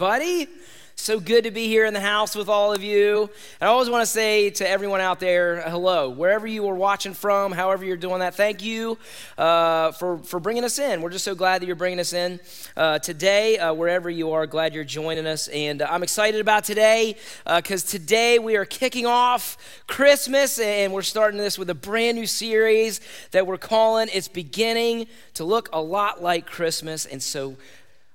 buddy. So good to be here in the house with all of you. And I always want to say to everyone out there, hello. Wherever you are watching from, however you're doing that, thank you uh, for, for bringing us in. We're just so glad that you're bringing us in uh, today, uh, wherever you are. Glad you're joining us. And uh, I'm excited about today because uh, today we are kicking off Christmas and we're starting this with a brand new series that we're calling It's Beginning to Look a Lot Like Christmas. And so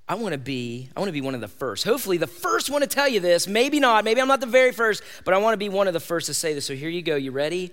I want to be I want to be one of the first. Hopefully the first one to tell you this. Maybe not. Maybe I'm not the very first, but I want to be one of the first to say this. So here you go. You ready?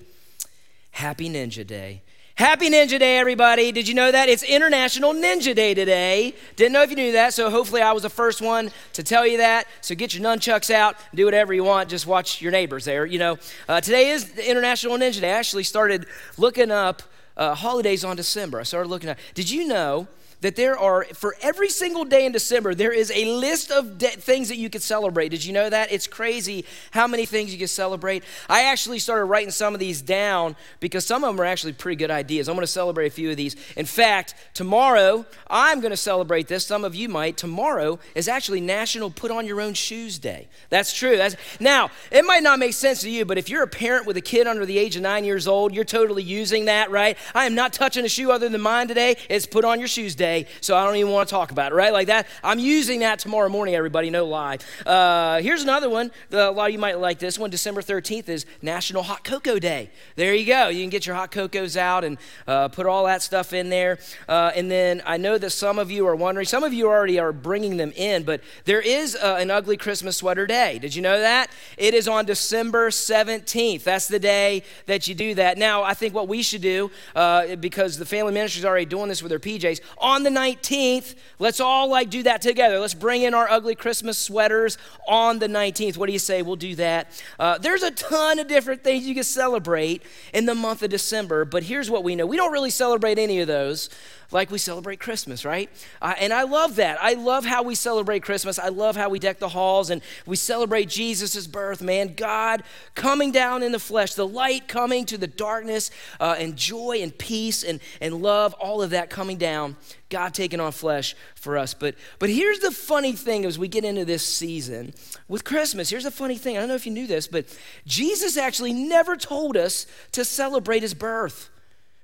Happy Ninja Day. Happy Ninja Day, everybody. Did you know that? It's International Ninja Day today. Didn't know if you knew that, so hopefully I was the first one to tell you that. So get your nunchucks out, do whatever you want, just watch your neighbors there. You know, uh, today is the International Ninja Day. I actually started looking up uh, holidays on December. I started looking at, did you know that there are, for every single day in December, there is a list of de- things that you could celebrate. Did you know that? It's crazy how many things you can celebrate. I actually started writing some of these down because some of them are actually pretty good ideas. I'm going to celebrate a few of these. In fact, tomorrow, I'm going to celebrate this. Some of you might. Tomorrow is actually National Put On Your Own Shoes Day. That's true. That's, now, it might not make sense to you, but if you're a parent with a kid under the age of nine years old, you're totally using that, right? I am not touching a shoe other than mine today. It's Put On Your Shoes Day today, so I don't even want to talk about it, right? Like that. I'm using that tomorrow morning, everybody, no lie. Uh, here's another one. A lot of you might like this one. December 13th is National Hot Cocoa Day. There you go. You can get your hot cocos out and uh, put all that stuff in there. Uh, and then I know that some of you are wondering, some of you already are bringing them in, but there is an ugly Christmas sweater day. Did you know that? It is on December 17th. That's the day that you do that. Now, I think what we should do, uh, because the family ministry is already doing this with their PJs, on the 19th, let's all like do that together. Let's bring in our ugly Christmas sweaters on the 19th. What do you say? We'll do that. Uh, there's a ton of different things you can celebrate in the month of December, but here's what we know we don't really celebrate any of those like we celebrate Christmas, right? Uh, and I love that. I love how we celebrate Christmas. I love how we deck the halls and we celebrate Jesus' birth, man. God coming down in the flesh, the light coming to the darkness, uh, and joy and peace and, and love, all of that coming down. God taking on flesh for us. But but here's the funny thing as we get into this season with Christmas. Here's the funny thing. I don't know if you knew this, but Jesus actually never told us to celebrate his birth.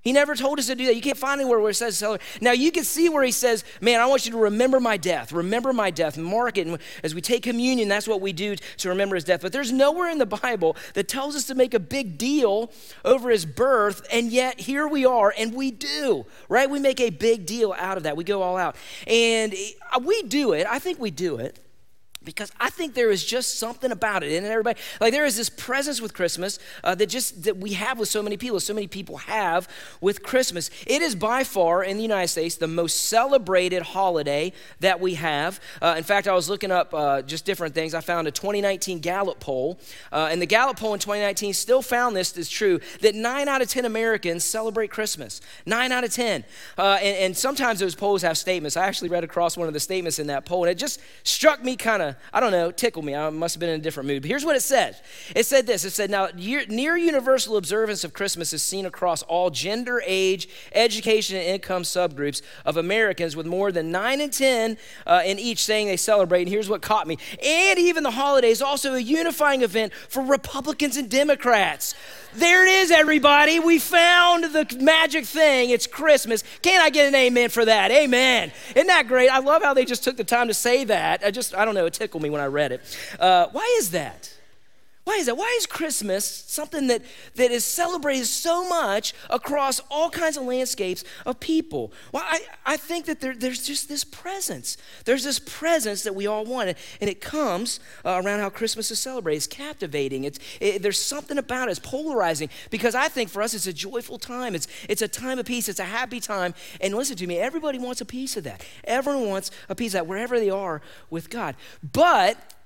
He never told us to do that. You can't find anywhere where it says celebrate. Now you can see where he says, "Man, I want you to remember my death. Remember my death. Mark it." And as we take communion, that's what we do to remember his death. But there's nowhere in the Bible that tells us to make a big deal over his birth, and yet here we are, and we do. Right? We make a big deal out of that. We go all out, and uh, we do it. I think we do it because I think there is just something about it, and everybody like there is this presence with Christmas uh, that just that we have with so many people, so many people have with Christmas. It is by far in the United States the most celebrated holiday that we have. Uh, in fact, I was looking up uh, just different things. I found a 2019 Gallup poll, uh, and the Gallup poll in 2019 still found this is true that nine out of ten Americans celebrate Christmas. Nine out of ten, uh, and, and sometimes those polls have statements. I actually read across one of the statements in that poll, and it just struck me kind of I don't know, tickle me. I must have been in a different mood. But here's what it said it said this it said, Now, near universal observance of Christmas is seen across all gender, age, education, and income subgroups of Americans, with more than nine and 10 uh, in each saying they celebrate. And here's what caught me. And even the holidays, also a unifying event for Republicans and Democrats. There it is, everybody. We found the magic thing. It's Christmas. Can I get an amen for that? Amen. Isn't that great? I love how they just took the time to say that. I just, I don't know, it tickled me when I read it. Uh, why is that? Why is that? Why is Christmas something that, that is celebrated so much across all kinds of landscapes of people? Well, I, I think that there, there's just this presence. There's this presence that we all want, and it comes uh, around how Christmas is celebrated. It's captivating. It's, it, there's something about it. It's polarizing because I think for us it's a joyful time. It's, it's a time of peace. It's a happy time. And listen to me, everybody wants a piece of that. Everyone wants a piece of that wherever they are with God. But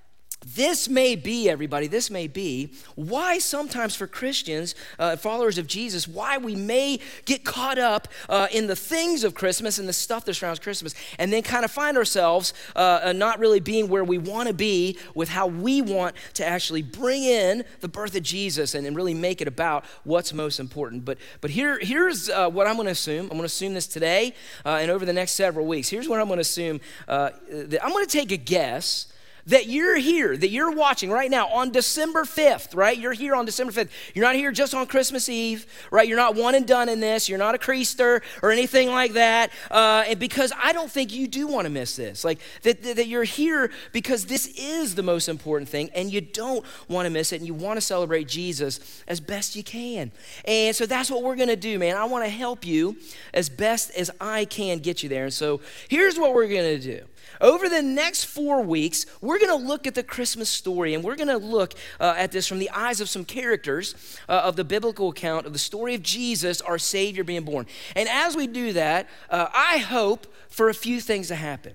this may be, everybody, this may be why sometimes for Christians, uh, followers of Jesus, why we may get caught up uh, in the things of Christmas and the stuff that surrounds Christmas, and then kind of find ourselves uh, uh not really being where we want to be with how we want to actually bring in the birth of Jesus and, and really make it about what's most important. But, but here, here's uh, what I'm going to assume. I'm going to assume this today uh, and over the next several weeks. Here's what I'm going to assume I'm going to take a guess that you're here, that you're watching right now on December 5th, right? You're here on December 5th. You're not here just on Christmas Eve, right? You're not one and done in this. You're not a creaster or anything like that. Uh, and because I don't think you do want to miss this. Like that, that you're here because this is the most important thing and you don't want to miss it and you want to celebrate Jesus as best you can. And so that's what we're going to do, man. I want to help you as best as I can get you there. And so here's what we're going to do. Over the next four weeks, we're going to look at the Christmas story and we're going to look uh, at this from the eyes of some characters uh, of the biblical account of the story of Jesus, our Savior, being born. And as we do that, uh, I hope for a few things to happen.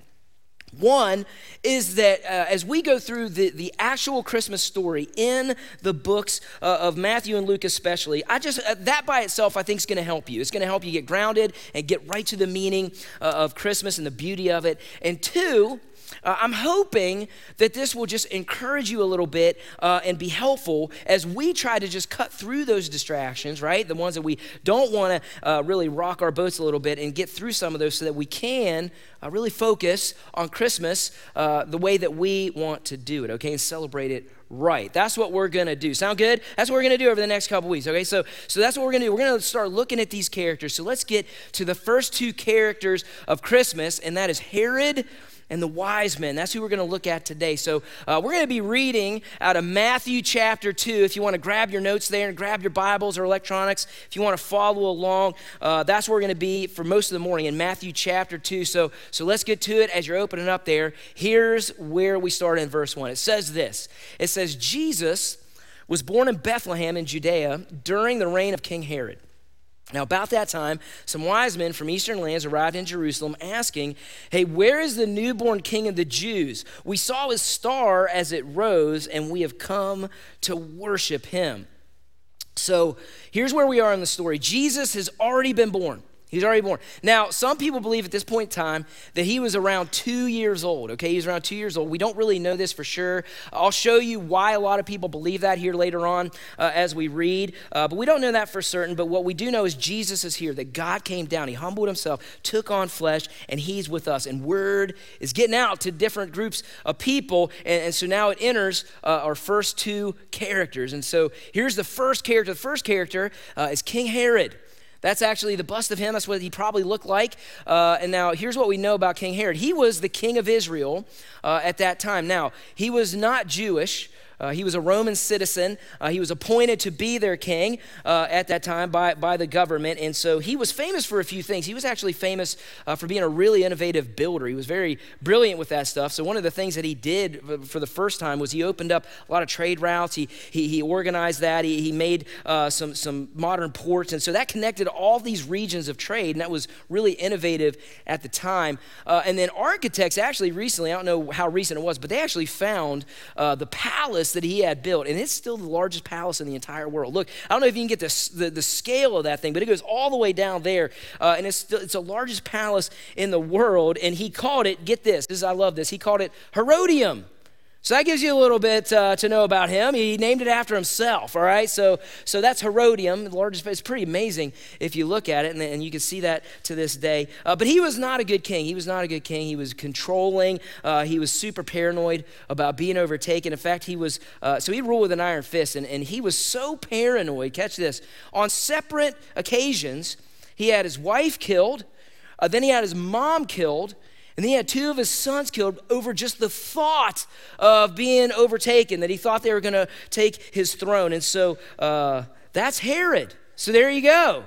One is that uh, as we go through the, the actual Christmas story in the books uh, of Matthew and Luke, especially, I just, uh, that by itself, I think is going to help you. It's going to help you get grounded and get right to the meaning uh, of Christmas and the beauty of it. And two, uh, I'm hoping that this will just encourage you a little bit uh, and be helpful as we try to just cut through those distractions, right? The ones that we don't want to really rock our boats a little bit and get through some of those so that we can really focus on Christmas uh, the way that we want to do it, okay? And celebrate it right. That's what we're to do. Sound good? That's what we're to do over the next couple weeks, okay? So, so that's what we're to do. We're to start looking at these characters. So let's get to the first two characters of Christmas, and that is Herod and the wise men. That's who we're going to look at today. So uh, we're going to be reading out of Matthew chapter 2. If you want to grab your notes there and grab your Bibles or electronics, if you want to follow along, uh, that's where we're going to be for most of the morning in Matthew chapter 2. So, so let's get to it as you're opening up there. Here's where we start in verse 1. It says this It says, Jesus was born in Bethlehem in Judea during the reign of King Herod. Now, about that time, some wise men from eastern lands arrived in Jerusalem asking, Hey, where is the newborn king of the Jews? We saw his star as it rose, and we have come to worship him. So here's where we are in the story Jesus has already been born. He's already born. Now, some people believe at this point in time that he was around two years old. Okay, he was around two years old. We don't really know this for sure. I'll show you why a lot of people believe that here later on uh, as we read. Uh, but we don't know that for certain. But what we do know is Jesus is here, that God came down. He humbled himself, took on flesh, and he's with us. And word is getting out to different groups of people. And, and so now it enters uh, our first two characters. And so here's the first character. The first character uh, is King Herod. That's actually the bust of him. That's what he probably looked like. Uh, and now, here's what we know about King Herod. He was the king of Israel uh, at that time. Now, he was not Jewish. Uh, he was a Roman citizen. Uh, he was appointed to be their king uh, at that time by, by the government. And so he was famous for a few things. He was actually famous uh, for being a really innovative builder. He was very brilliant with that stuff. So, one of the things that he did for the first time was he opened up a lot of trade routes. He, he, he organized that. He, he made uh, some, some modern ports. And so that connected all these regions of trade. And that was really innovative at the time. Uh, and then architects actually recently, I don't know how recent it was, but they actually found the palace palace that he had built, and it's still the largest palace in the entire world. Look, I don't know if you can get the, the, scale of that thing, but it goes all the way down there, uh, and it's, still, it's the largest palace in the world, and he called it, get this, this is, I love this, he called it Herodium. So that gives you a little bit uh, to know about him. He named it after himself, all right? So, so that's Herodium, the largest. It's pretty amazing if you look at it, and, and you can see that to this day. Uh, but he was not a good king. He was not a good king. He was controlling. Uh, he was super paranoid about being overtaken. In fact, he was, uh, so he ruled with an iron fist, and, and he was so paranoid, catch this, on separate occasions, he had his wife killed, uh, then he had his mom killed, and he had two of his sons killed over just the thought of being overtaken, that he thought they were going to take his throne. And so uh, that's Herod. So there you go.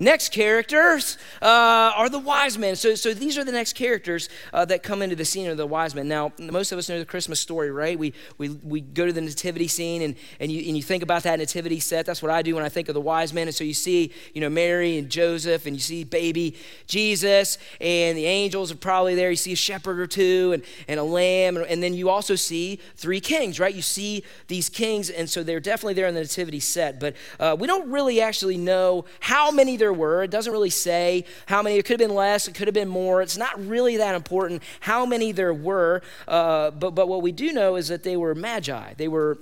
Next characters uh, are the wise men. So, so these are the next characters uh, that come into the scene of the wise men. Now, most of us know the Christmas story, right? We, we, we go to the nativity scene and, and, you, and you think about that nativity set. That's what I do when I think of the wise men. And so you see, you know, Mary and Joseph, and you see baby Jesus, and the angels are probably there. You see a shepherd or two and, and a lamb. And, and then you also see three kings, right? You see these kings, and so they're definitely there in the nativity set. But uh, we don't really actually know how many there there were. It doesn't really say how many. It could have been less, it could have been more. It's not really that important how many there were. Uh, but, but what we do know is that they were magi. They were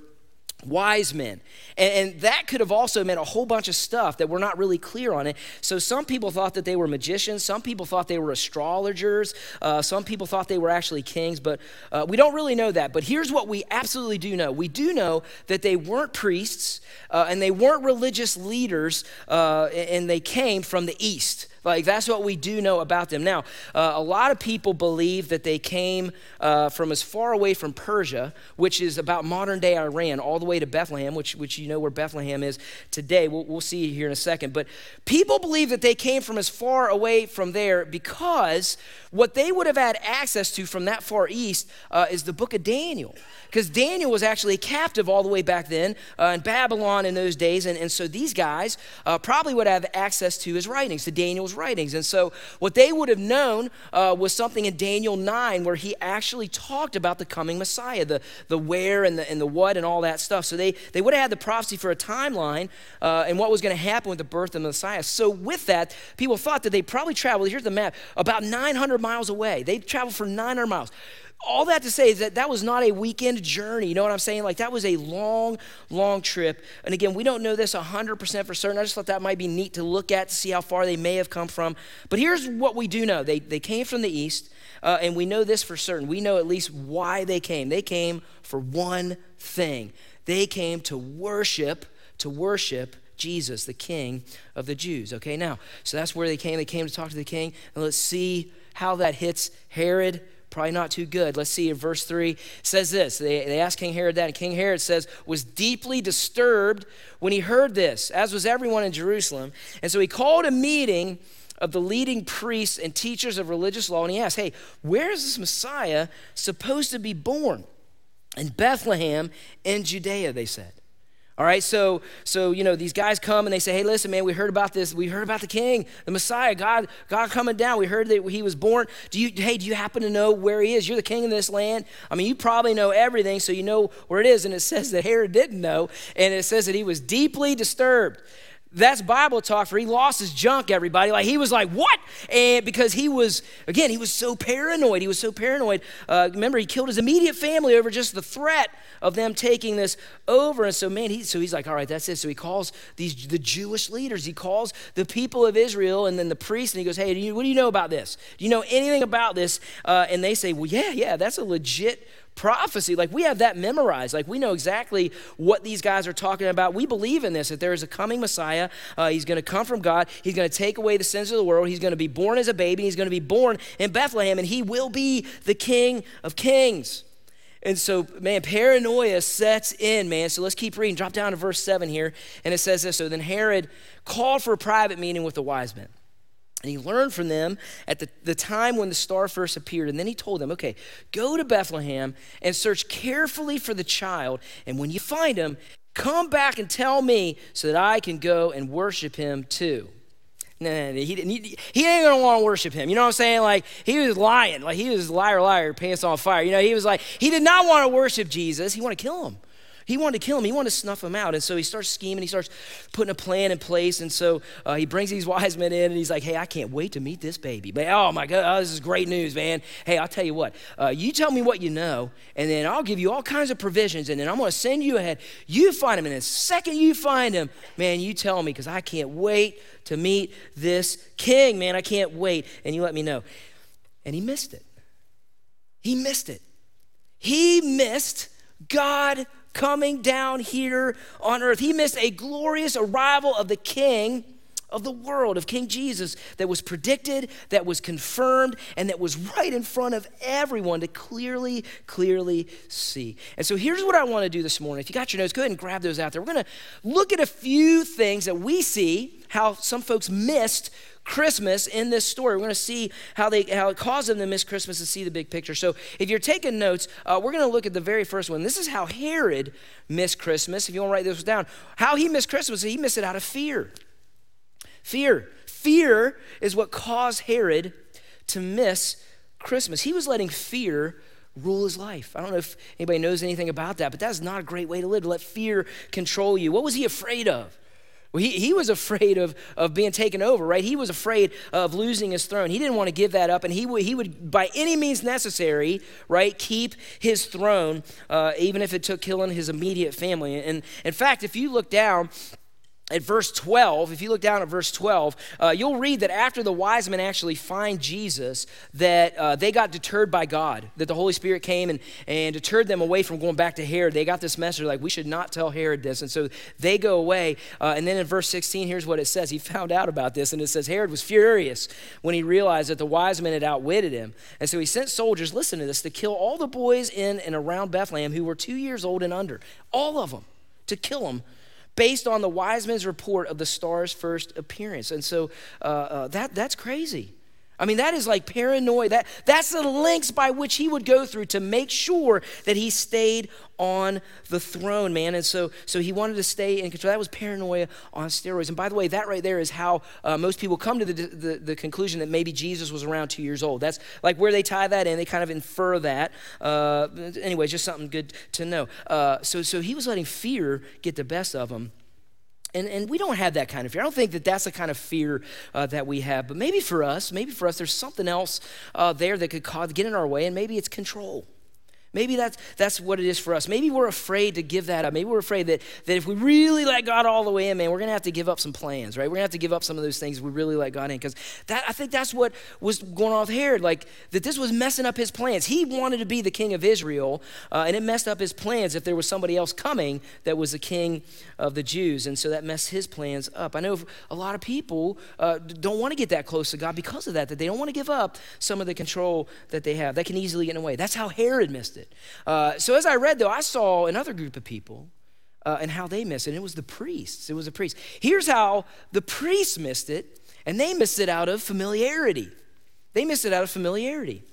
wise men. And, and, that could have also meant a whole bunch of stuff that we're not really clear on it. So some people thought that they were magicians, some people thought they were astrologers, uh, some people thought they were actually kings, but uh, we don't really know that. But here's what we absolutely do know we do know that they weren't priests uh, and they weren't religious leaders, uh, and they came from the east. Like, that's what we do know about them. Now, uh, a lot of people believe that they came uh, from as far away from Persia, which is about modern day Iran, all the way to Bethlehem, which, which you know where Bethlehem is today. We'll, we'll see here in a second. But people believe that they came from as far away from there because what they would have had access to from that far east uh, is the book of Daniel because Daniel was actually a captive all the way back then uh, in Babylon in those days. And, and so these guys uh, probably would have access to his writings, to Daniel's writings. And so what they would have known uh, was something in Daniel 9 where he actually talked about the coming Messiah, the, the where and the, and the what and all that stuff. So they, they would have had the prophecy for a timeline uh, and what was going to happen with the birth of the Messiah. So with that, people thought that they probably traveled, here's the map, about 900 miles away. They traveled for 900 miles all that to say is that that was not a weekend journey. You know what I'm saying? Like that was a long, long trip. And again, we don't know this 100% for certain. I just thought that might be neat to look at to see how far they may have come from. But here's what we do know they, they came from the east, uh, and we know this for certain. We know at least why they came. They came for one thing they came to worship, to worship. Jesus, the King of the Jews. Okay, now, so that's where they came. They came to talk to the king. And let's see how that hits Herod probably not too good. Let's see in verse 3 says this. They, they asked King Herod that, and King Herod says, was deeply disturbed when he heard this, as was everyone in Jerusalem. And so he called a meeting of the leading priests and teachers of religious law, and he asked, Hey, where is this Messiah supposed to be born? In Bethlehem in Judea, they said. All right, so so you know these guys come and they say, "Hey, listen, man, we heard about this. We heard about the King, the Messiah, God, God coming down. We heard that He was born. Do you? Hey, do you happen to know where He is? You're the King of this land. I mean, you probably know everything, so you know where it is." And it says that Herod didn't know, and it says that he was deeply disturbed that's Bible talk for he lost his junk, everybody. Like he was like, what? And because he was, again, he was so paranoid. He was so paranoid. Uh, remember, he killed his immediate family over just the threat of them taking this over. And so, man, he, so he's like, all right, that's it. So he calls these the Jewish leaders. He calls the people of Israel and then the priests, and he goes, hey, do you, what do you know about this? Do you know anything about this? Uh, and they say, well, yeah, yeah, that's a legit prophecy. Like we have that memorized. Like we know exactly what these guys are talking about. We believe in this that there is a coming Messiah. Uh, he's going to come from God. He's going to take away the sins of the world. He's going to be born as a baby. He's going to be born in Bethlehem, and he will be the King of Kings. And so, man, paranoia sets in, man. So let's keep reading. Drop down to verse 7 here. And it says this So then Herod called for a private meeting with the wise men. And he learned from them at the, the time when the star first appeared. And then he told them, okay, go to Bethlehem and search carefully for the child. And when you find him, come back and tell me so that I can go and worship him too. No, no, no, he, didn't, he, he ain't gonna want to worship him. You know what I'm saying? Like, he was lying. Like, he was liar, liar, pants on fire. You know, he was like, he did not want to worship Jesus. He wanted to kill him. He wanted to kill him. He wanted to snuff him out. And so he starts scheming. He starts putting a plan in place. And so uh, he brings these wise men in and he's like, hey, I can't wait to meet this baby. But oh my God, oh, this is great news, man. Hey, I'll tell you what, uh, you tell me what you know, and then I'll give you all kinds of provisions. And then I'm going to send you ahead. You find him. And the second you find him, man, you tell me because I can't wait to meet this king, man. I can't wait. And you let me know. And he missed it. He missed it. He missed God coming down here on earth. He missed a glorious arrival of the King of the world, of King Jesus, that was predicted, that was confirmed, and that was right in front of everyone to clearly, clearly see. And so here's what I want to do this morning. If you got your notes, go ahead and grab those out there. We're going to look at a few things that we see how some folks missed Christmas in this story. We're going to see how they how it caused them to miss Christmas and see the big picture. So if you're taking notes, uh, we're going to look at the very first one. This is how Herod missed Christmas. If you want to write this down, how he missed Christmas, he missed it out of fear. Fear. Fear is what caused Herod to miss Christmas. He was letting fear rule his life. I don't know if anybody knows anything about that, but that's not a great way to live, to let fear control you. What was he afraid of? Well, he, he was afraid of, of being taken over, right? He was afraid of losing his throne. He didn't want to give that up, and he would, he would by any means necessary, right, keep his throne, uh, even if it took killing his immediate family. And in fact, if you look down, at verse 12, if you look down at verse 12, uh, you'll read that after the wise men actually find Jesus, that uh, they got deterred by God, that the Holy Spirit came and, and deterred them away from going back to Herod. They got this message like, we should not tell Herod this. And so they go away. Uh, and then in verse 16, here's what it says. He found out about this, and it says, Herod was furious when he realized that the wise men had outwitted him. And so he sent soldiers, listen to this, to kill all the boys in and around Bethlehem who were two years old and under. All of them, to kill them based on the wise men's report of the star's first appearance. And so uh, uh, that, that's crazy. I mean, that is like paranoia. That, that's the lengths by which he would go through to make sure that he stayed on the throne, man. And so, so he wanted to stay in control. That was paranoia on steroids. And by the way, that right there is how uh, most people come to the, the, the, conclusion that maybe Jesus was around two years old. That's like where they tie that in. They kind of infer that. Uh, anyway, just something good to know. Uh, so, so he was letting fear get the best of him. And, and we don't have that kind of fear. I don't think that that's the kind of fear uh, that we have. But maybe for us, maybe for us, there's something else uh, there that could cause, get in our way, and maybe it's control. Maybe that's, that's what it is for us. Maybe we're afraid to give that up. Maybe we're afraid that, that if we really let God all the way in, man, we're going to have to give up some plans, right? We're going to have to give up some of those things we really let God in. Because that I think that's what was going on with Herod, like that this was messing up his plans. He wanted to be the king of Israel, uh, and it messed up his plans if there was somebody else coming that was the king of the Jews. And so that messed his plans up. I know a lot of people uh, don't want to get that close to God because of that, that they don't want to give up some of the control that they have. That can easily get in the way. That's how Herod missed it it. Uh, so as I read, though, I saw another group of people uh, and how they missed it. And it was the priests. It was the priests. Here's how the priests missed it, and they missed it out of familiarity. They missed it out of familiarity.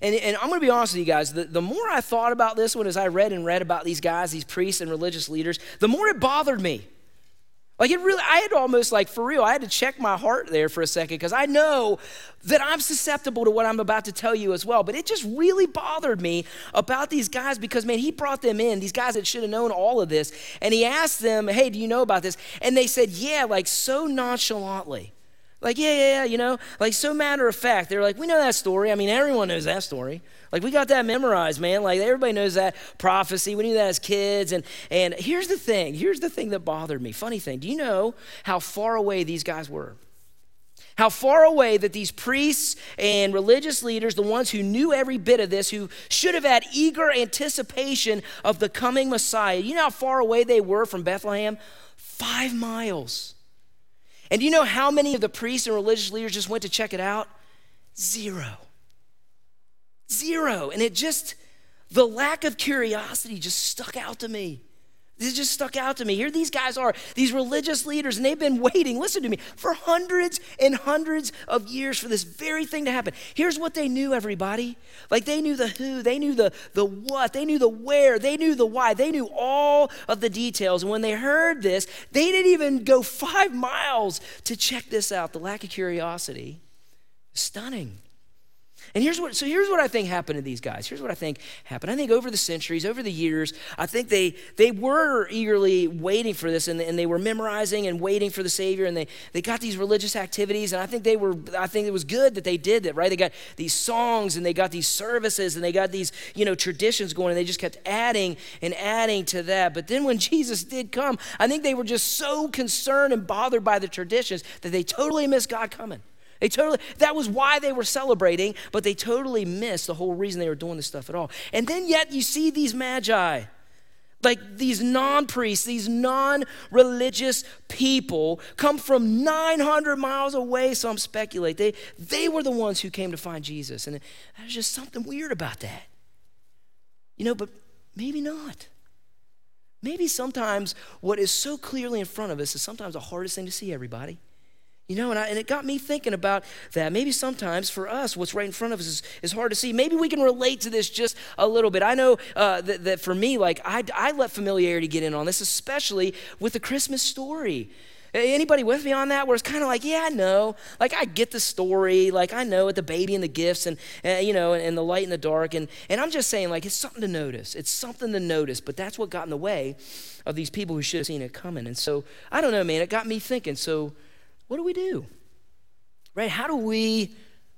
And, and I'm going to be honest with you guys, the, the more I thought about this one as I read and read about these guys, these priests and religious leaders, the more it bothered me. Like it really, I had almost like for real, I had to check my heart there for a second because I know that I'm susceptible to what I'm about to tell you as well. But it just really bothered me about these guys because, man, he brought them in, these guys that should have known all of this, and he asked them, hey, do you know about this? And they said, yeah, like so nonchalantly. Like, yeah, yeah, yeah, you know, like so matter of fact. They're like, we know that story. I mean, everyone knows that story. Like, we got that memorized, man. Like, everybody knows that prophecy. We knew that as kids. And, and here's the thing here's the thing that bothered me. Funny thing. Do you know how far away these guys were? How far away that these priests and religious leaders, the ones who knew every bit of this, who should have had eager anticipation of the coming Messiah, you know how far away they were from Bethlehem? Five miles. And do you know how many of the priests and religious leaders just went to check it out? Zero. Zero. And it just, the lack of curiosity just stuck out to me. This just stuck out to me. Here these guys are, these religious leaders, and they've been waiting, listen to me, for hundreds and hundreds of years for this very thing to happen. Here's what they knew, everybody. Like they knew the who, they knew the, the what, they knew the where, they knew the why, they knew all of the details. And when they heard this, they didn't even go five miles to check this out. The lack of curiosity, stunning. And here's what, so here's what I think happened to these guys. Here's what I think happened. I think over the centuries, over the years, I think they, they were eagerly waiting for this and, and they were memorizing and waiting for the Savior and they, they got these religious activities. And I think they were, I think it was good that they did that, right? They got these songs and they got these services and they got these, you know, traditions going and they just kept adding and adding to that. But then when Jesus did come, I think they were just so concerned and bothered by the traditions that they totally missed God coming. They totally, that was why they were celebrating, but they totally missed the whole reason they were doing this stuff at all. And then yet you see these magi, like these non priests, these non religious people come from 900 miles away, some speculate. They, they were the ones who came to find Jesus. And there's just something weird about that. You know, but maybe not. Maybe sometimes what is so clearly in front of us is sometimes the hardest thing to see, everybody. You know, and, I, and it got me thinking about that. Maybe sometimes for us, what's right in front of us is, is hard to see. Maybe we can relate to this just a little bit. I know uh, that, that for me, like, I, I let familiarity get in on this, especially with the Christmas story. Anybody with me on that? Where it's kind of like, yeah, I know. Like, I get the story. Like, I know it, the baby and the gifts and, you know, and, and, the light and the dark. And, and I'm just saying, like, it's something to notice. It's something to notice. But that's what got in the way of these people who should have seen it coming. And so, I don't know, man. It got me thinking. So, what do we do? Right? How do we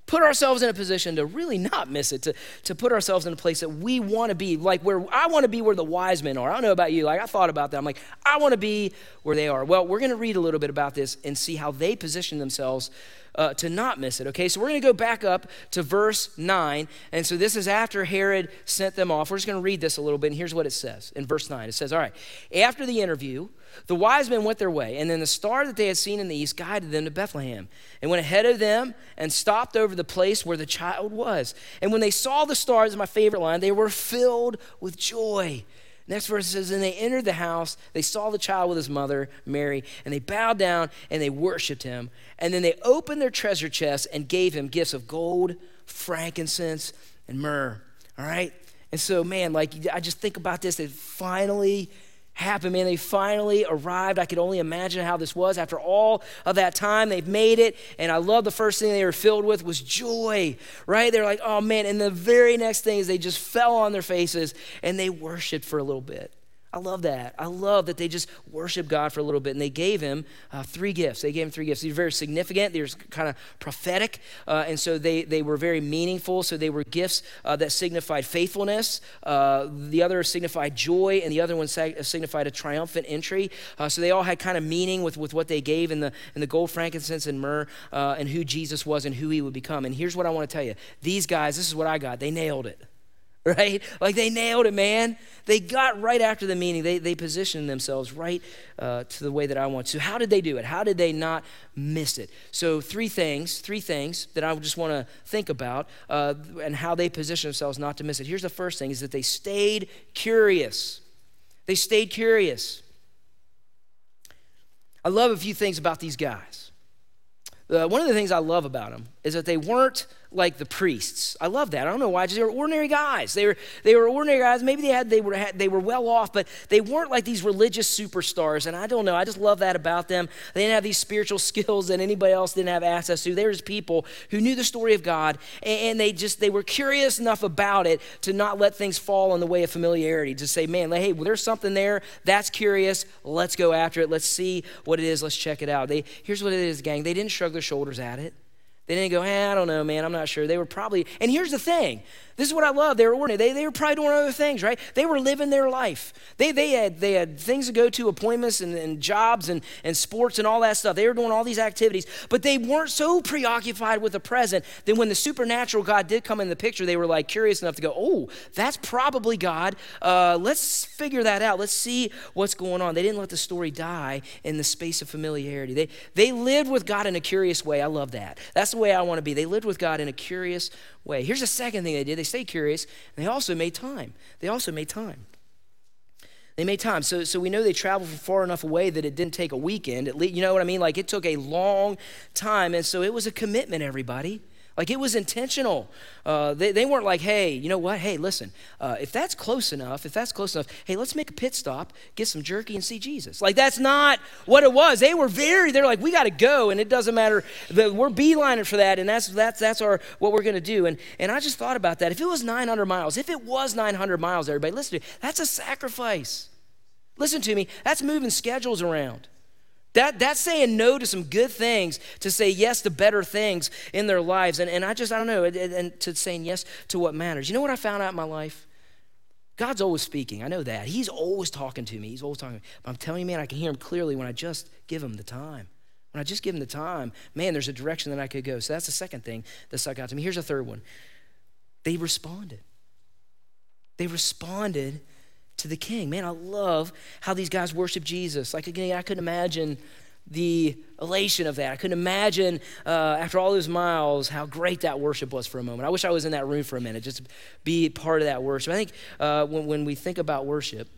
put ourselves in a position to really not miss it, to, to put ourselves in a place that we want to be, like where I want to be where the wise men are. I don't know about you, like I thought about that. I'm like, I want to be where they are. Well, we're going to read a little bit about this and see how they position themselves uh, to not miss it. Okay, so we're going to go back up to verse 9. And so this is after Herod sent them off. We're just going to read this a little bit. And here's what it says in verse 9 it says, All right, after the interview, the wise men went their way, and then the star that they had seen in the east guided them to Bethlehem and went ahead of them and stopped over the place where the child was. And when they saw the stars, my favorite line, they were filled with joy. Next verse says, And they entered the house, they saw the child with his mother, Mary, and they bowed down and they worshiped him. And then they opened their treasure chests and gave him gifts of gold, frankincense, and myrrh. All right? And so, man, like, I just think about this. They finally happened, man. They finally arrived. I could only imagine how this was after all of that time. They've made it. And I love the first thing they were filled with was joy, right? They're like, oh man. And the very next thing is they just fell on their faces and they worshiped for a little bit. I love that. I love that they just worship God for a little bit. And they gave him uh, three gifts. They gave him three gifts. These are very significant. They're kind of prophetic. Uh, and so they, they were very meaningful. So they were gifts uh, that signified faithfulness. Uh, the other signified joy, and the other one signified a triumphant entry. Uh, so they all had kind of meaning with, with what they gave in the, in the gold, frankincense, and myrrh, uh, and who Jesus was and who he would become. And here's what I want to tell you these guys, this is what I got. They nailed it. right? Like they nailed it, man. They got right after the meeting. They, they positioned themselves right uh, to the way that I want to. How did they do it? How did they not miss it? So, three things, three things that I just want to think about uh, and how they position themselves not to miss it. Here's the first thing is that they stayed curious. They stayed curious. I love a few things about these guys. Uh, one of the things I love about them is that they weren't like the priests. I love that. I don't know why. Just they were ordinary guys. They were they were ordinary guys. Maybe they had they were had, they were well off, but they weren't like these religious superstars. And I don't know. I just love that about them. They didn't have these spiritual skills that anybody else didn't have access to. They were people who knew the story of God, and, and they just they were curious enough about it to not let things fall in the way of familiarity. To say, man, hey, well, there's something there that's curious. Let's go after it. Let's see what it is. Let's check it out. They here's what it is, gang. They didn't shrug their shoulders at it. They didn't go, hey, I don't know, man, I'm not sure. They were probably, and here's the thing this is what I love. They were ordinary. They, they were probably doing other things, right? They were living their life. They, they, had, they had things to go to, appointments and, and jobs and, and sports and all that stuff. They were doing all these activities, but they weren't so preoccupied with the present that when the supernatural God did come in the picture, they were like curious enough to go, oh, that's probably God. Uh, let's figure that out. Let's see what's going on. They didn't let the story die in the space of familiarity. They, they lived with God in a curious way. I love that. That's the way I want to be. They lived with God in a curious way. Here's the second thing they did they stayed curious, and they also made time. They also made time. They made time. So, so we know they traveled far enough away that it didn't take a weekend. At least, you know what I mean? Like it took a long time. And so it was a commitment, everybody. Like it was intentional. Uh, they, they weren't like, hey, you know what? Hey, listen, uh, if that's close enough, if that's close enough, hey, let's make a pit stop, get some jerky, and see Jesus. Like that's not what it was. They were very, they're like, we got to go, and it doesn't matter. We're beelining for that, and that's that's that's our what we're gonna do. And and I just thought about that. If it was 900 miles, if it was 900 miles, everybody, listen to me. That's a sacrifice. Listen to me. That's moving schedules around. That, that's saying no to some good things to say yes to better things in their lives. And, and I just, I don't know, and, and to saying yes to what matters. You know what I found out in my life? God's always speaking. I know that. He's always talking to me. He's always talking. But I'm telling you, man, I can hear him clearly when I just give him the time. When I just give him the time, man, there's a direction that I could go. So that's the second thing that stuck out to me. Here's a third one. They responded. They responded to the king. Man, I love how these guys worship Jesus. Like, again, I couldn't imagine the elation of that. I couldn't imagine uh, after all those miles how great that worship was for a moment. I wish I was in that room for a minute just be part of that worship. I think uh, when, when we think about worship,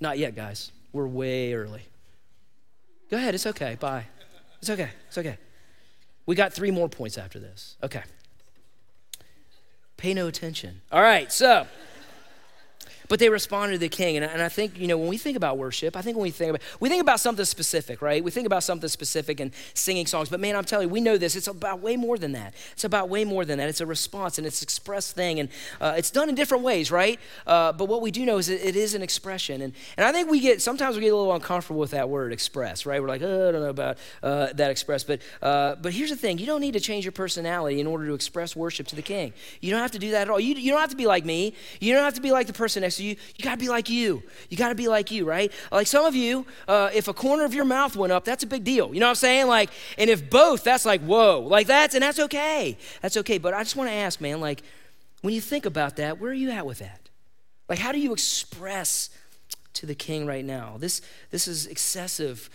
not yet, guys. We're way early. Go ahead, it's okay. Bye. It's okay. It's okay. We got three more points after this. Okay. Pay no attention. All right, so. But they responded to the king. And, and I think, you know, when we think about worship, I think when we think about, we think about something specific, right? We think about something specific and singing songs. But man, I'm telling you, we know this. It's about way more than that. It's about way more than that. It's a response and it's expressed thing. And uh, it's done in different ways, right? Uh, but what we do know is it, it is an expression. And, and I think we get, sometimes we get a little uncomfortable with that word express, right? We're like, oh, I don't know about uh, that express. But, uh, but here's the thing you don't need to change your personality in order to express worship to the king. You don't have to do that at all. You, you don't have to be like me. You don't have to be like the person next you. You got to be like you. You got to be like you, right? Like some of you, uh, if a corner of your mouth went up, that's a big deal. You know what I'm saying? Like, and if both, that's like, whoa. Like that's, and that's okay. That's okay. But I just want to ask, man, like, when you think about that, where are you at with that? Like, how do you express to the king right now? This, this is excessive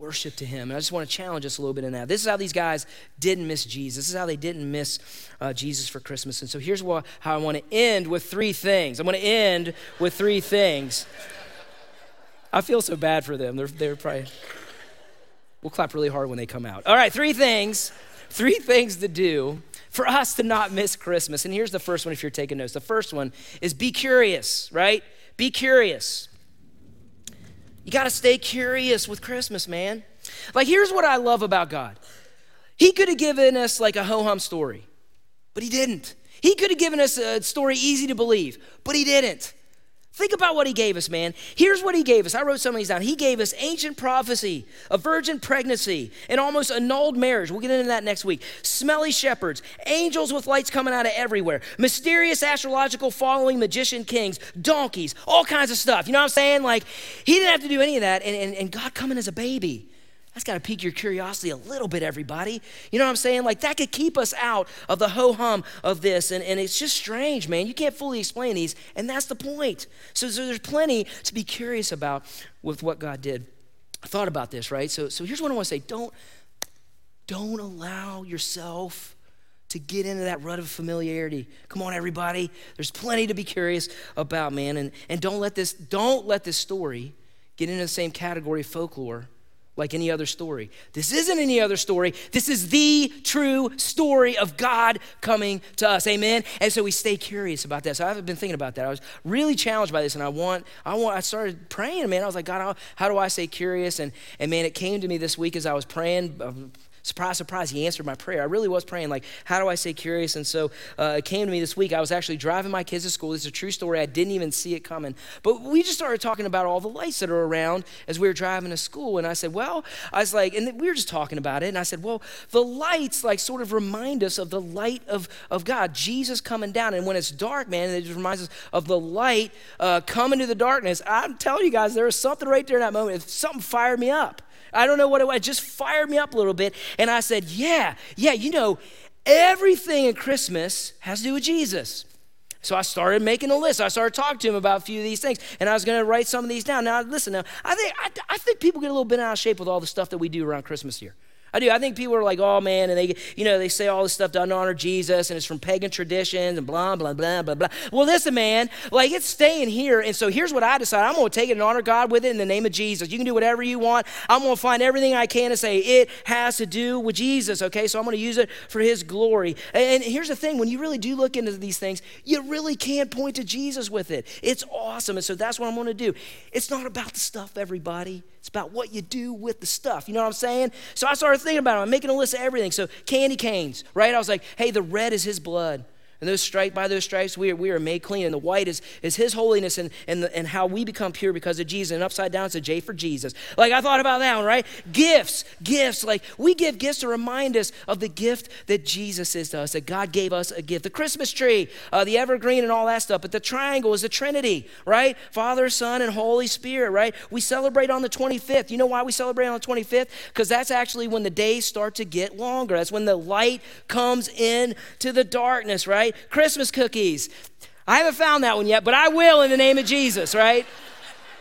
worship to him. And I just want to challenge us a little bit in that. This is how these guys didn't miss Jesus. This is how they didn't miss uh, Jesus for Christmas. And so here's what, how I want to end with three things. I'm going to end with three things. I feel so bad for them. They're, they're probably, we'll clap really hard when they come out. All right, three things. Three things to do for us to not miss Christmas. And here's the first one if you're taking notes. The first one is be curious, right? Be curious. You got to stay curious with Christmas, man. Like, here's what I love about God He could have given us like a ho hum story, but He didn't. He could have given us a story easy to believe, but He didn't. Think about what he gave us, man. Here's what he gave us. I wrote some of these down. He gave us ancient prophecy, a virgin pregnancy, an almost annulled marriage. We'll get into that next week. Smelly shepherds, angels with lights coming out of everywhere, mysterious astrological following magician kings, donkeys, all kinds of stuff. You know what I'm saying? Like, he didn't have to do any of that, and, and, and God coming as a baby. That's got to pique your curiosity a little bit, everybody. You know what I'm saying? Like, that could keep us out of the ho hum of this. And, and it's just strange, man. You can't fully explain these, and that's the point. So, so there's plenty to be curious about with what God did. I thought about this, right? So, so here's what I want to say don't, don't allow yourself to get into that rut of familiarity. Come on, everybody. There's plenty to be curious about, man. And, and don't let this, don't let this story get into the same category of folklore like any other story. This isn't any other story. This is the true story of God coming to us. Amen. And so we stay curious about that. So I've been thinking about that. I was really challenged by this, and I want, I want, I started praying, man. I was like, God, how, how do I stay curious? And and man, it came to me this week as I was praying. Um, Surprise, surprise, he answered my prayer. I really was praying, like, how do I stay curious? And so uh, it came to me this week. I was actually driving my kids to school. This is a true story. I didn't even see it coming. But we just started talking about all the lights that are around as we were driving to school. And I said, well, I was like, and we were just talking about it. And I said, well, the lights, like, sort of remind us of the light of, of God, Jesus coming down. And when it's dark, man, it just reminds us of the light uh, coming to the darkness. I'm telling you guys, there was something right there in that moment. Something fired me up. I don't know what it was. It just fired me up a little bit. And I said, Yeah, yeah, you know, everything in Christmas has to do with Jesus. So I started making a list. I started talking to him about a few of these things, and I was going to write some of these down. Now, listen. Now, I think I, I think people get a little bit out of shape with all the stuff that we do around Christmas here. I do. I think people are like, oh man, and they, you know, they say all this stuff to honor Jesus, and it's from pagan traditions and blah blah blah blah blah. Well, listen, man, like it's staying here, and so here's what I decide: I'm going to take it and honor God with it in the name of Jesus. You can do whatever you want. I'm going to find everything I can to say it has to do with Jesus. Okay, so I'm going to use it for His glory. And here's the thing: when you really do look into these things, you really can't point to Jesus with it. It's awesome, and so that's what I'm going to do. It's not about the stuff, everybody. About what you do with the stuff. You know what I'm saying? So I started thinking about it. I'm making a list of everything. So candy canes, right? I was like, hey, the red is his blood. And those stripes, by those stripes, we are, we are made clean. And the white is, is his holiness and, and, the, and how we become pure because of Jesus. And upside down, it's a J for Jesus. Like I thought about that one, right? Gifts, gifts. Like we give gifts to remind us of the gift that Jesus is to us, that God gave us a gift. The Christmas tree, uh, the evergreen, and all that stuff. But the triangle is the Trinity, right? Father, Son, and Holy Spirit, right? We celebrate on the 25th. You know why we celebrate on the 25th? Because that's actually when the days start to get longer. That's when the light comes in to the darkness, right? Right? Christmas cookies. I haven't found that one yet, but I will in the name of Jesus, right?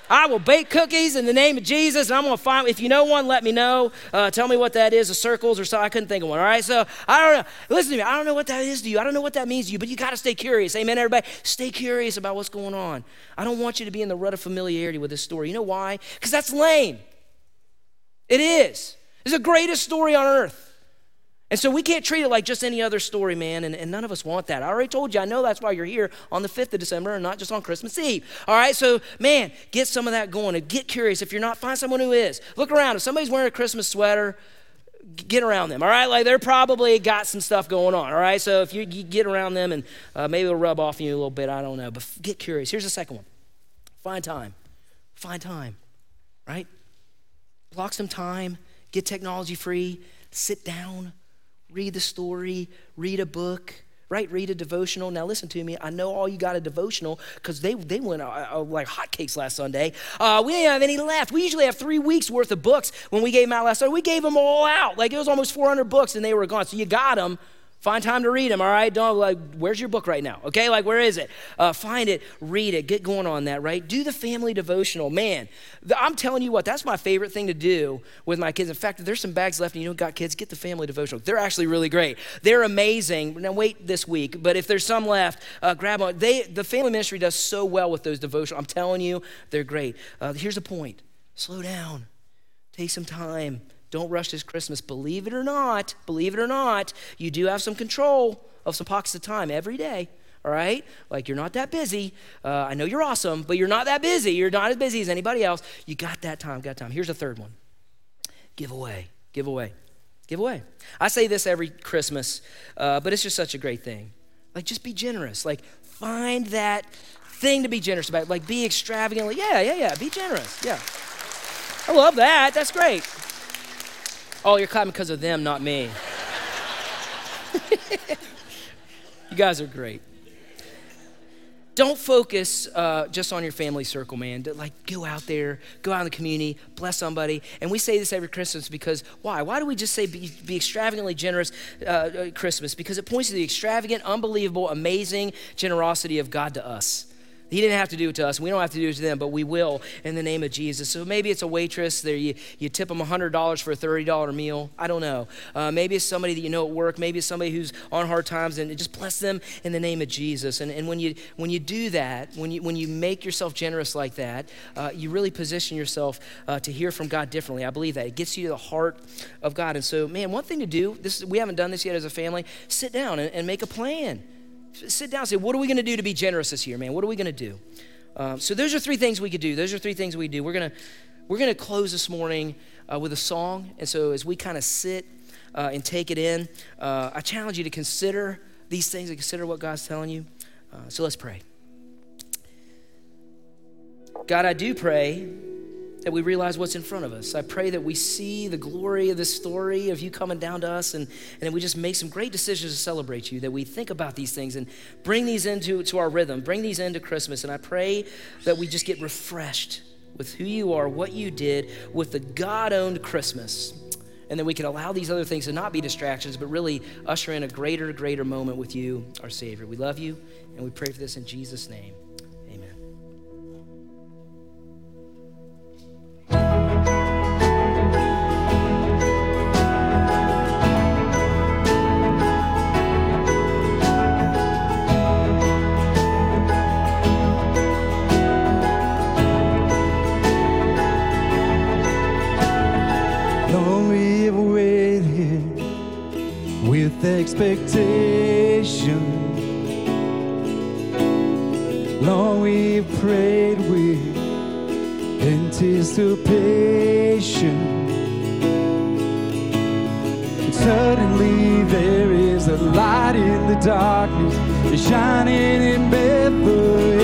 I will bake cookies in the name of Jesus, and I'm going to find. If you know one, let me know. Uh, tell me what that is, the circles or so. I couldn't think of one. All right, so I don't know. Listen to me. I don't know what that is to you. I don't know what that means to you, but you got to stay curious. Amen, everybody. Stay curious about what's going on. I don't want you to be in the rut of familiarity with this story. You know why? Because that's lame. It is. It's the greatest story on earth. And so we can't treat it like just any other story, man, and, and none of us want that. I already told you, I know that's why you're here on the 5th of December and not just on Christmas Eve. All right, so man, get some of that going and get curious. If you're not, find someone who is. Look around. If somebody's wearing a Christmas sweater, get around them, all right? Like they're probably got some stuff going on, all right? So if you, you get around them and uh, maybe it'll rub off on you a little bit, I don't know, but get curious. Here's the second one find time. Find time, right? Block some time, get technology free, sit down read the story, read a book, right? Read a devotional. Now, listen to me. I know all you got a devotional because they, they went uh, uh, like hotcakes last Sunday. Uh, we didn't have any left. We usually have three weeks worth of books when we gave them out last Sunday. We gave them all out. Like it was almost 400 books and they were gone. So you got them. Find time to read them, all right? Don't like, where's your book right now? Okay, like where is it? Uh, find it, read it, get going on that, right? Do the family devotional, man. The, I'm telling you what, that's my favorite thing to do with my kids. In fact, if there's some bags left and you don't got kids, get the family devotional. They're actually really great. They're amazing. Now wait this week, but if there's some left, uh, grab one. They, the family ministry does so well with those devotional. I'm telling you, they're great. Uh, here's the point: slow down, take some time don't rush this Christmas. Believe it or not, believe it or not, you do have some control of some pockets of time every day. All right? Like you're not that busy. Uh, I know you're awesome, but you're not that busy. You're not as busy as anybody else. You got that time, got time. Here's the third one give away, give away, give away. I say this every Christmas, uh, but it's just such a great thing. Like just be generous. Like find that thing to be generous about. Like be extravagantly, yeah, yeah, yeah, be generous. Yeah. I love that. That's great. Oh, you're clapping because of them, not me. you guys are great. Don't focus uh, just on your family circle, man. Like, go out there, go out in the community, bless somebody. And we say this every Christmas because why? Why do we just say be, be extravagantly generous uh, uh Christmas? Because it points to the extravagant, unbelievable, amazing generosity of God to us. He didn't have to do it to us. We don't have to do it to them, but we will in the name of Jesus. So maybe it's a waitress. There, you, you tip them $100 for a $30 meal. I don't know. Uh, maybe it's somebody that you know at work. Maybe it's somebody who's on hard times, and just bless them in the name of Jesus. And, and when, you, when you do that, when you, when you make yourself generous like that, uh, you really position yourself uh, to hear from God differently. I believe that. It gets you to the heart of God. And so, man, one thing to do, this, we haven't done this yet as a family, sit down and, and make a plan sit down and say, what are we going to do to be generous this year, man? What are we going to do? Um, so those are three things we could do. Those are three things we do. We're going to we're going to close this morning uh, with a song. And so as we kind of sit uh, and take it in, uh, I challenge you to consider these things and consider what God's telling you. Uh, so let's pray. God, I do pray that we realize what's in front of us. I pray that we see the glory of this story of you coming down to us and, and that we just make some great decisions to celebrate you, that we think about these things and bring these into to our rhythm, bring these into Christmas. And I pray that we just get refreshed with who you are, what you did, with the God owned Christmas. And then we can allow these other things to not be distractions, but really usher in a greater, greater moment with you, our Savior. We love you, and we pray for this in Jesus' name. Expectation. Long we've prayed with anticipation. And suddenly there is a light in the darkness, shining in Bethlehem.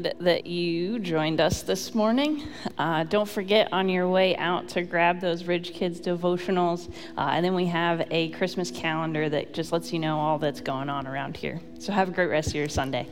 Glad that you joined us this morning. Uh, don't forget on your way out to grab those Ridge Kids devotionals. Uh, and then we have a Christmas calendar that just lets you know all that's going on around here. So have a great rest of your Sunday.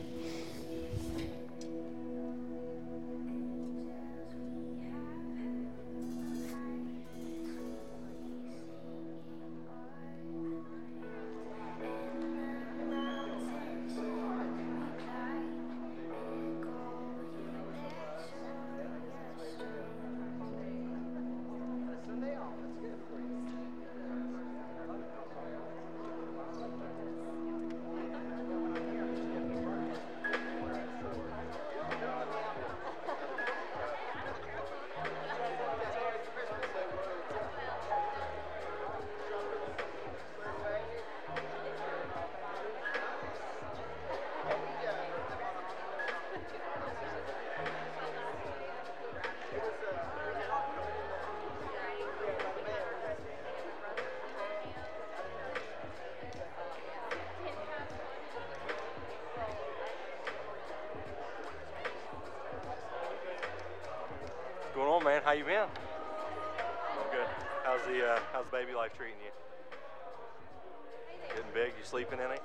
How you been? Good. How's the uh, how's the baby life treating you? Getting big? You sleeping in it?